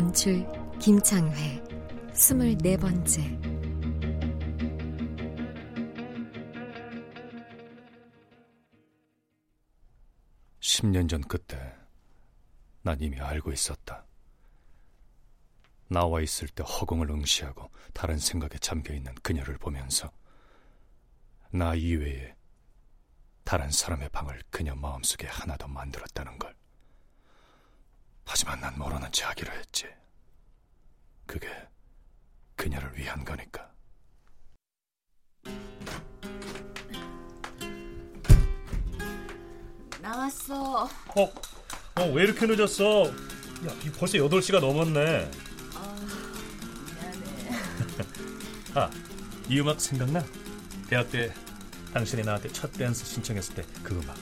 연출 김창회 스물네 번째 10년 전 그때 난 이미 알고 있었다. 나와 있을 때 허공을 응시하고 다른 생각에 잠겨 있는 그녀를 보면서 나 이외에 다른 사람의 방을 그녀 마음속에 하나 더 만들었다는 걸. 하지만 난 모르는 체 하기로 했지. 그게 그녀를 위한 거니까. 나왔어. 어, 어, 왜 이렇게 늦었어? 야, 이 벌써 8시가 넘었네. 아, 이 음악 생각나? 대학 때 당신이 나한테 첫 댄스 신청했을 때 그 음악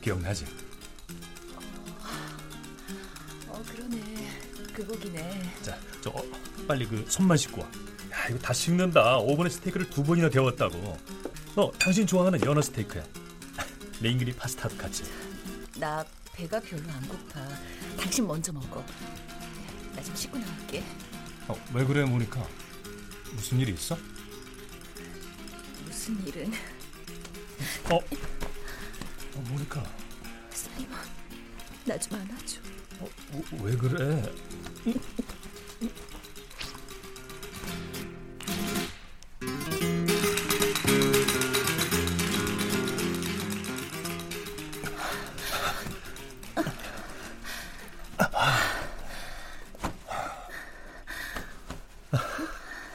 기억나지? 그 곡이네. 자, 저 어, 빨리 그 손만 씻고 와. 야, 이거 다 식는다. 오븐에 스테이크를 두 번이나 데웠다고. 너 당신 좋아하는 연어 스테이크야. linguine 파스타도 같이. 나 배가 별로 안 고파. 당신 먼저 먹어. 나 좀 씻고 나올게. 어, 왜 그래, 모니카? 무슨 일이 있어? 무슨 일은? 어, 어 모니카. 나 좀 안아줘. 어, 어, 왜 그래?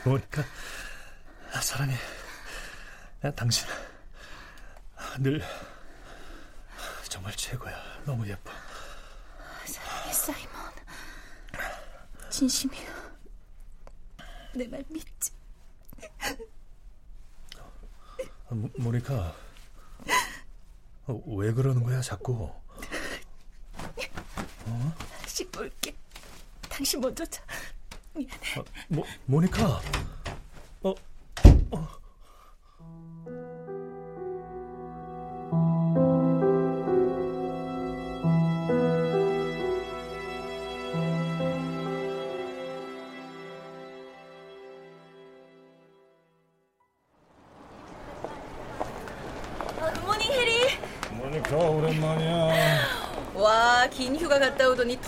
모니카, 사랑해. 야, 당신 늘 정말 최고야. 너무 예뻐. 사랑해, 사이먼. 진심이야. 내 말 믿지? 아, 모, 모니카, 어, 왜 그러는 거야, 자꾸? 씻고 올게. 당신 먼저 자. 미안해. 어, 모, 모니카, 어, 굿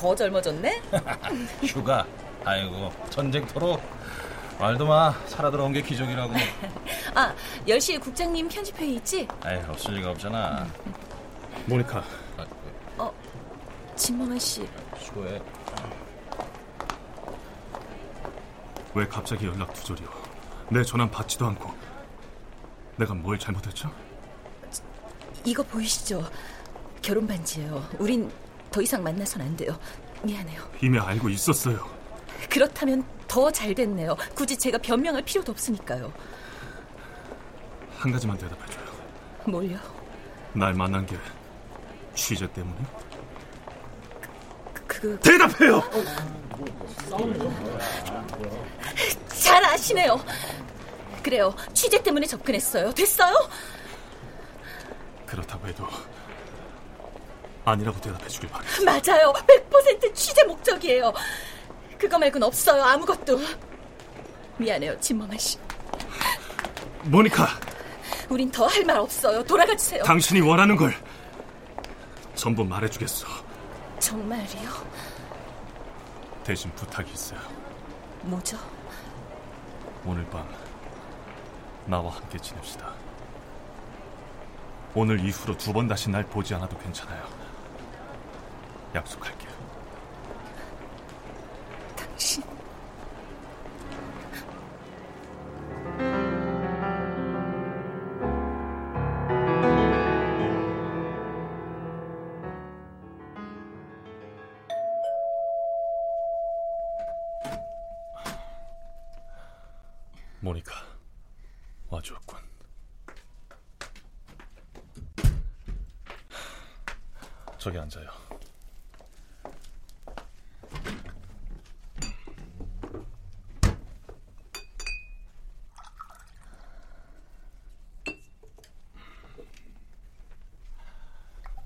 더 젊어졌네? 휴가. 아이고 전쟁터로 말도 마 살아 들어온 게 기적이라고. 아, 10시에 국장님 편집회의 있지? 에이 없을 리가 없잖아. 모니카, 진범아 씨, 수고해. 왜 갑자기 연락 두절이요? 내 전화 받지도 않고. 내가 뭘 잘못했죠? 이거 보이시죠? 결혼 반지예요. 우린 더 이상 만나선 안 돼요. 미안해요. 이미 알고 있었어요. 그렇다면 더 잘 됐네요. 굳이 제가 변명할 필요도 없으니까요. 한 가지만 대답해줘요. 뭘요? 날 만난 게 취재 때문에? 그 대답해요! 잘 아시네요. 그래요. 취재 때문에 접근했어요. 됐어요? 그렇다고 해도 아니라고 대답해 주길 바래. 맞아요. 100% 취재 목적이에요. 그거 말고는 없어요. 아무것도. 미안해요, 진범아 씨. 모니카, 우린 더 할 말 없어요. 돌아가 주세요. 당신이 원하는 걸 전부 말해 주겠어. 정말이요? 대신 부탁이 있어요. 뭐죠? 오늘 밤 나와 함께 지냅시다. 오늘 이후로 두 번 다시 날 보지 않아도 괜찮아요. 약속할게요. 당신. 모니카, 와주었군. 저기 앉아요.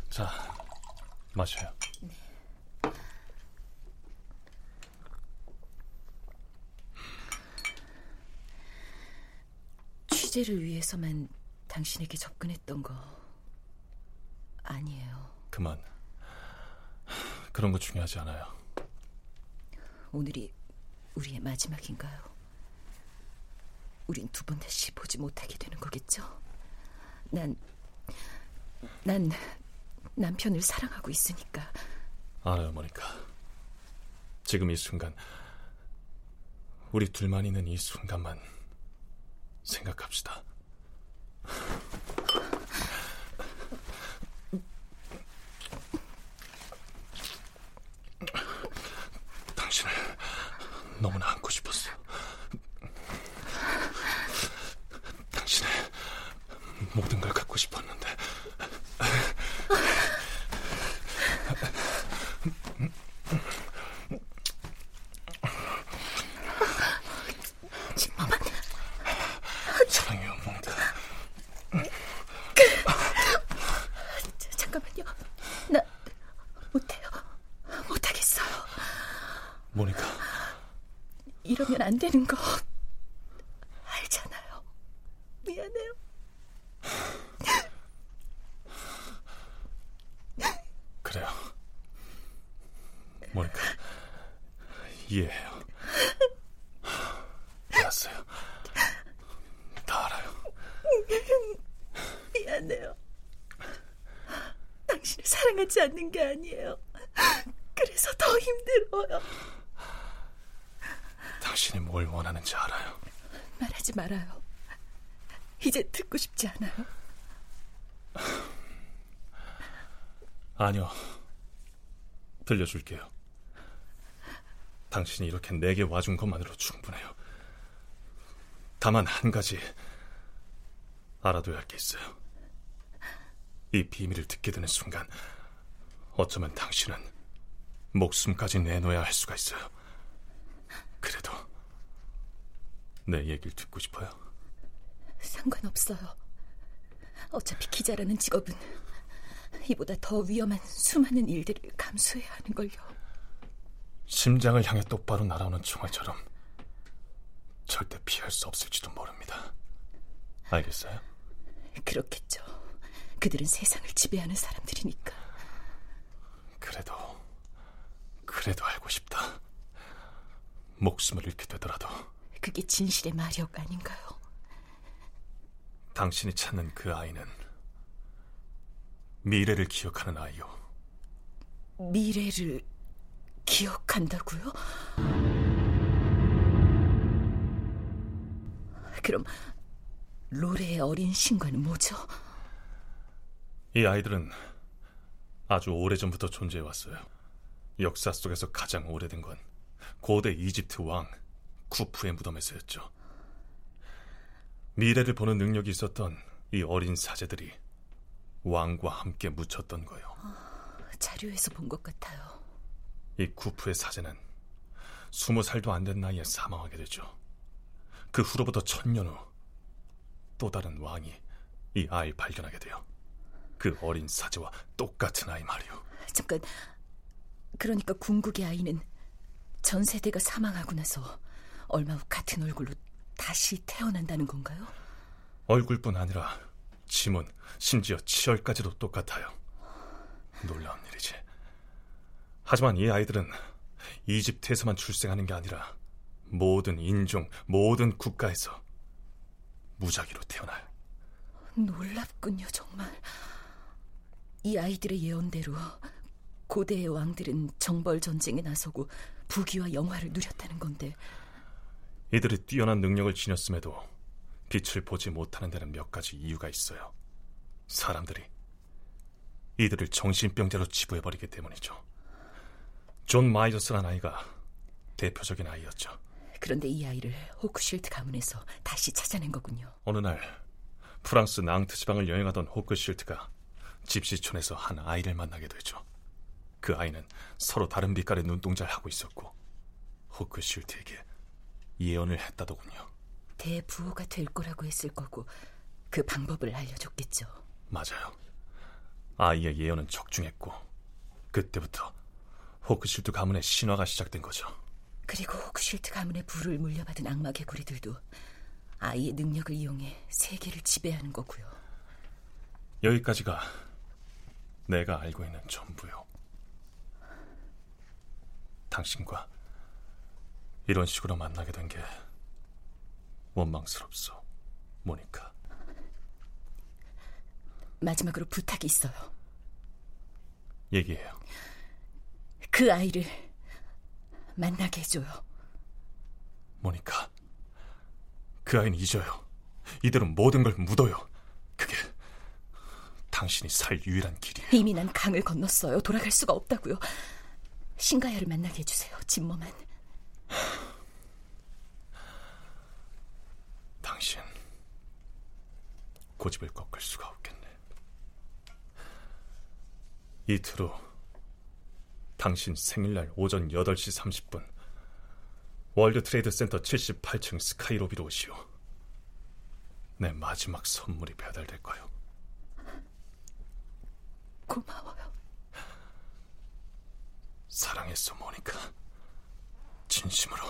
자, 마셔요. 취재를 위해서만 당신에게 접근했던 거 아니에요. 그만. 그런 거 중요하지 않아요. 오늘이 우리의 마지막인가요? 우린 두 번 다시 보지 못하게 되는 거겠죠? 난, 난 남편을 사랑하고 있으니까. 알아요, 모니카. 지금 이 순간, 우리 둘만 있는 이 순간만 생각합시다. 당신을 너무나 안고 싶었어. 당신의 모든 걸 갖고 싶었는데. 사랑해요, 모니카. 자, 잠깐만요. 나 못해요. 못하겠어요. 모니카, 이러면 안 되는 거 알잖아요. 미안해요. 그래요. 모니카, 이해해요. 알았어요. 다 알아요. 미안해요. 당신을 사랑하지 않는 게 아니에요. 그래서 더 힘들어요. 당신이 뭘 원하는지 알아요. 말하지 말아요. 이제 듣고 싶지 않아요. 아니요. 들려줄게요. 당신이 이렇게 내게 와준 것만으로 충분해요. 다만 한 가지 알아둬야 할 게 있어요. 이 비밀을 듣게 되는 순간 어쩌면 당신은 목숨까지 내놓아야 할 수가 있어요. 그래도 내 얘기를 듣고 싶어요. 상관없어요. 어차피 기자라는 직업은 이보다 더 위험한 수많은 일들을 감수해야 하는 걸요. 심장을 향해 똑바로 날아오는 총알처럼 절대 피할 수 없을지도 모릅니다. 알겠어요? 그렇겠죠. 그들은 세상을 지배하는 사람들이니까. 그래도 그래도 알고 싶다. 목숨을 잃게 되더라도 그게 진실의 마력 아닌가요? 당신이 찾는 그 아이는 미래를 기억하는 아이요. 미래를 기억한다고요? 그럼 로레의 어린 신과는 뭐죠? 이 아이들은 아주 오래전부터 존재해 왔어요. 역사 속에서 가장 오래된 건 고대 이집트 왕 쿠프의 무덤에서였죠. 미래를 보는 능력이 있었던 이 어린 사제들이 왕과 함께 묻혔던 거요. 자료에서 본 것 같아요. 이 쿠프의 사제는 스무 살도 안 된 나이에 사망하게 되죠. 그 후로부터 천년 후 또 다른 왕이 이 아이를 발견하게 돼요. 그 어린 사제와 똑같은 아이 말이오. 잠깐, 그러니까 궁극의 아이는 전 세대가 사망하고 나서 얼마 후 같은 얼굴로 다시 태어난다는 건가요? 얼굴뿐 아니라 지문, 심지어 치열까지도 똑같아요. 놀라운 일이지. 하지만 이 아이들은 이집트에서만 출생하는 게 아니라 모든 인종, 모든 국가에서 무작위로 태어나요. 놀랍군요, 정말. 이 아이들의 예언대로 고대의 왕들은 정벌 전쟁에 나서고 부귀와 영화를 누렸다는 건데 이들이 뛰어난 능력을 지녔음에도 빛을 보지 못하는 데는 몇 가지 이유가 있어요. 사람들이 이들을 정신병자로 치부해버리기 때문이죠. 존 마이더스란 아이가 대표적인 아이였죠. 그런데 이 아이를 호크쉴트 가문에서 다시 찾아낸 거군요. 어느 날 프랑스 낭트 지방을 여행하던 호크쉴트가 집시촌에서 한 아이를 만나게 되죠. 그 아이는 서로 다른 빛깔의 눈동자를 하고 있었고 호크쉴트에게 예언을 했다더군요. 대부호가 될 거라고 했을 거고 그 방법을 알려줬겠죠. 맞아요. 아이의 예언은 적중했고 그때부터 호크실드 가문의 신화가 시작된 거죠. 그리고 호크실드 가문의 부를 물려받은 악마 개구리들도 아이의 능력을 이용해 세계를 지배하는 거고요. 여기까지가 내가 알고 있는 전부요. 당신과 이런 식으로 만나게 된 게 원망스럽소, 모니카. 마지막으로 부탁이 있어요. 얘기해요. 그 아이를 만나게 해줘요. 모니카, 그 아이는 잊어요. 이대로 모든 걸 묻어요. 그게 당신이 살 유일한 길이에요. 이미 난 강을 건넜어요. 돌아갈 수가 없다고요. 신가야를 만나게 해주세요. 진모만. 당신 고집을 꺾을 수가 없겠네. 이틀 후 당신 생일날 오전 8시 30분 월드 트레이드 센터 78층 sky lobby로 오시오. 내 마지막 선물이 배달될 거요. 고마워요. 사랑했어, 모니카. 진심으로.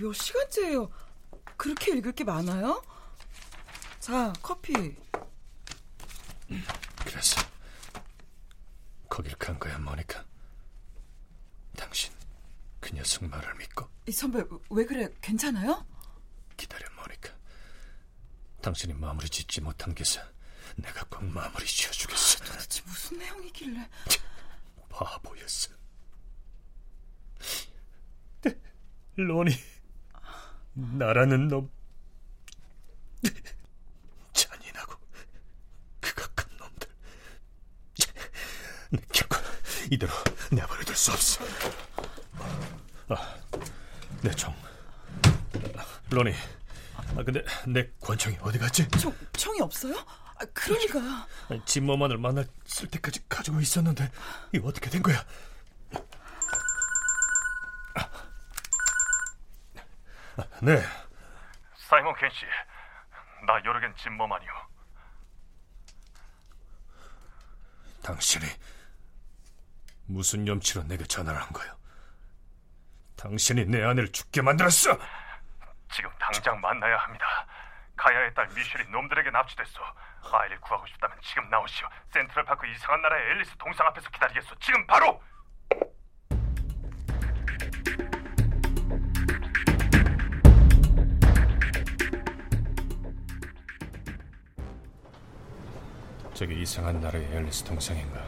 몇 시간째예요. 그렇게 읽을 게 많아요? 자, 커피. 그래서 거길 간 거야, 모니카. 당신 그 녀석 말을 믿고 이 선배, 왜 그래? 괜찮아요? 기다려, 모니카. 당신이 마무리 짓지 못한 게서 내가 꼭 마무리 지어주겠어. 도대체 무슨 내용이길래? 바보였어. 로니, 나라는 놈 잔인하고 극악한 놈들. 내 결코 이대로 내버려둘 수 없어. 아, 내 총. 로니, 아 근데 내 권총이 어디 갔지? 총, 총이 없어요? 아, 그러니까. 진모만을 만날 때까지 가지고 있었는데 이거 어떻게 된 거야? 네, 사이먼 켄 씨, 나 여르겐 진머만이요. 당신이 무슨 염치로 내게 전화를 한 거야? 당신이 내 아내를 죽게 만들었어. 지금 당장 만나야 합니다. 가야의 딸 미셸이 놈들에게 납치됐어. 아이를 구하고 싶다면 지금 나오시오. 센트럴파크 이상한 나라의 앨리스 동상 앞에서 기다리겠소. 지금 바로! 저기 이상한 나라의 앨리스 동상인가?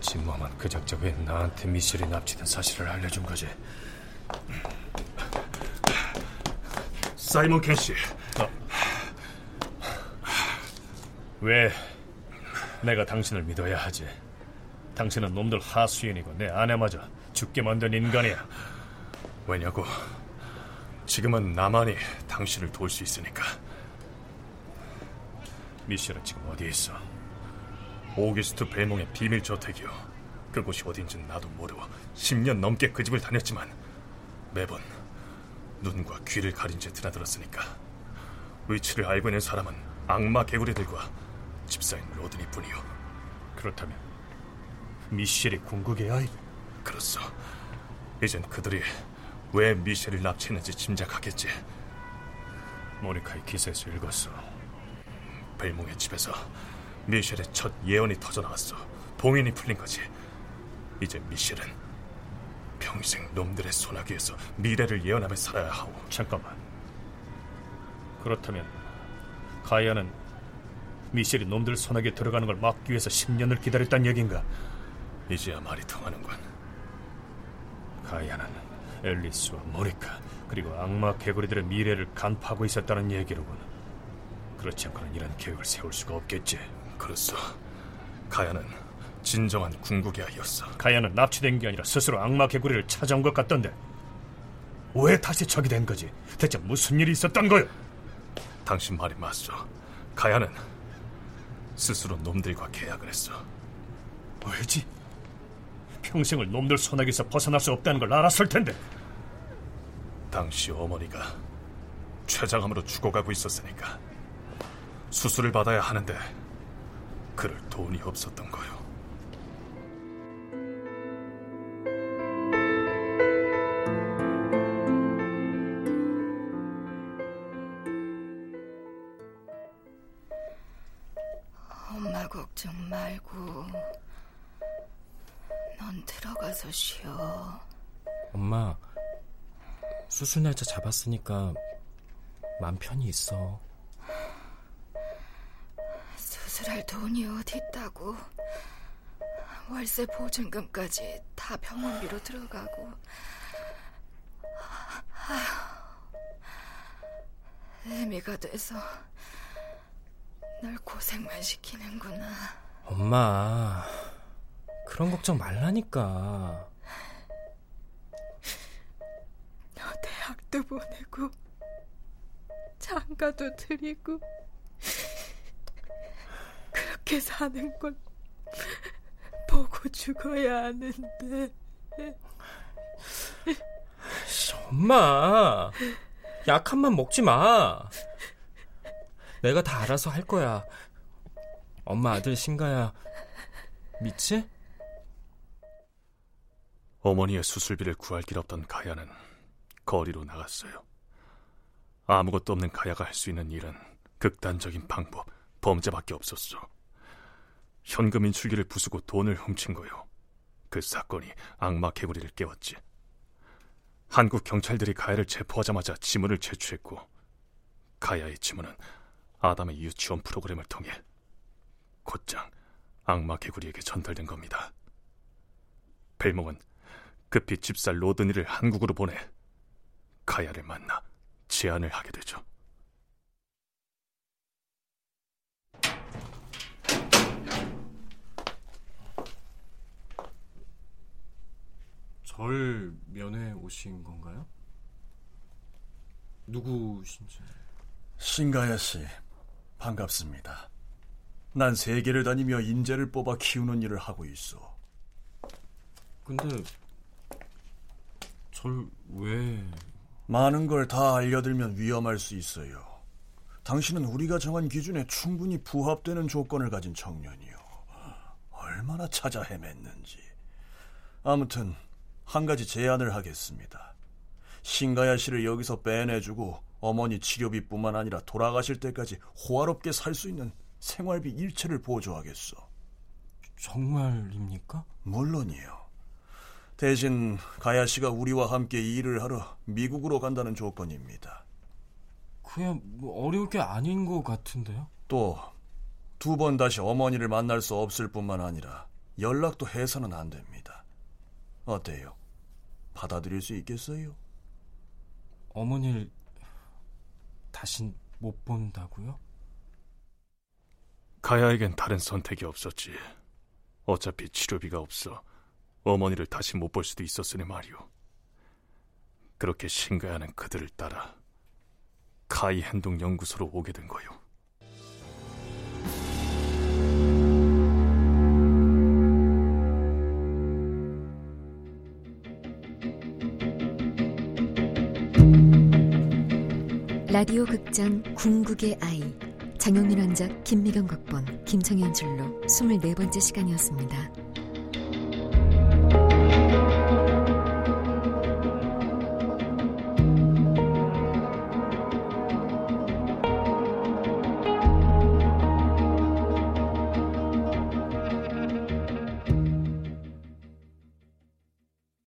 진모만 그 작작에 나한테 미셸이 납치된 사실을 알려준 거지. 사이먼 켄 씨, 어. 왜 내가 당신을 믿어야 하지? 당신은 놈들 하수인이고 내 아내마저 죽게 만든 인간이야. 왜냐고? 지금은 나만이 당신을 도울 수 있으니까. 미셸은 지금 어디에 있어? 오기스트 벨몽의 비밀 저택이요. 그곳이 어딘지는 나도 모르고 10년 넘게 그 집을 다녔지만 매번 눈과 귀를 가린 채 드나들었으니까 위치를 알고 있는 사람은 악마 개구리들과 집사인 로드니 뿐이요. 그렇다면 미셸이 궁극의 아이? 그렇소. 이젠 그들이 왜 미셸을 납치했는지 짐작하겠지. 모니카의 기사에서 읽었어. 벨몽의 집에서 미셸의 첫 예언이 터져나왔어. 봉인이 풀린 거지. 이제 미셸은 평생 놈들의 소나기에서 미래를 예언하며 살아야 하오. 잠깐만. 그렇다면 가야는 미셸이 놈들 소나기에 들어가는 걸 막기 위해서 10년을 기다렸단 얘긴가? 이제야 말이 통하는군. 가야는 앨리스와 모니카 그리고 악마 개구리들의 미래를 간파하고 있었다는 얘기로군. 그렇지 않고는 이런 계획을 세울 수가 없겠지. 그렇소. 가야는 진정한 궁극의 아이였어. 가야는 납치된 게 아니라 스스로 악마 개구리를 찾아온 것 같던데 왜 다시 적이 된 거지? 대체 무슨 일이 있었던 거요? 당신 말이 맞소. 가야는 스스로 놈들과 계약을 했어. 왜지? 평생을 놈들 소나기에서 벗어날 수 없다는 걸 알았을 텐데. 당시 어머니가 췌장암으로 죽어가고 있었으니까 수술을 받아야 하는데 그럴 돈이 없었던 거요. 엄마 걱정 말고 넌 들어가서 쉬어. 엄마, 수술 날짜 잡았으니까 맘 편히 있어. 수술할 돈이 어디 있다고. 월세 보증금까지 다 병원비로 들어가고. 아휴, 애미가 돼서 널 고생만 시키는구나. 엄마, 그런 걱정 말라니까. 너 대학도 보내고 장가도 드리고 그렇게 사는 걸 보고 죽어야 하는데 엄마, 약한 맘 먹지 마. 내가 다 알아서 할 거야. 엄마 아들 신가야. 믿지? 어머니의 수술비를 구할 길 없던 가야는 거리로 나갔어요. 아무것도 없는 가야가 할 수 있는 일은 극단적인 방법, 범죄밖에 없었어. 현금 인출기를 부수고 돈을 훔친 거요. 그 사건이 악마 개구리를 깨웠지. 한국 경찰들이 가야를 체포하자마자 지문을 제출했고 가야의 지문은 아담의 유치원 프로그램을 통해 곧장 악마 개구리에게 전달된 겁니다. 벨몽은 급히 집사 로드니를 한국으로 보내 가야를 만나 제안을 하게 되죠. 절 면회 오신 건가요? 누구신지. 신가야 씨, 반갑습니다. 난 세계를 다니며 인재를 뽑아 키우는 일을 하고 있어. 근데 절 왜... 많은 걸 다 알려들면 위험할 수 있어요. 당신은 우리가 정한 기준에 충분히 부합되는 조건을 가진 청년이요. 얼마나 찾아 헤맸는지. 아무튼 한 가지 제안을 하겠습니다. 신가야 씨를 여기서 빼내주고 어머니 치료비뿐만 아니라 돌아가실 때까지 호화롭게 살 수 있는 생활비 일체를 보조하겠소. 정말입니까? 물론이요. 대신 가야 씨가 우리와 함께 일을 하러 미국으로 간다는 조건입니다. 그야 뭐 어려울 게 아닌 것 같은데요? 또 두 번 다시 어머니를 만날 수 없을 뿐만 아니라 연락도 해서는 안 됩니다. 어때요? 받아들일 수 있겠어요? 어머니를 다신 못 본다고요? 가야에겐 다른 선택이 없었지. 어차피 치료비가 없어 어머니를 다시 못 볼 수도 있었으니 말이오. 그렇게 신가야는 그들을 따라 카이 행동 연구소로 오게 된 거요. 라디오 극장 궁극의 아이 장영민 원작 김미경 극본 김청현 줄로 24번째 시간이었습니다.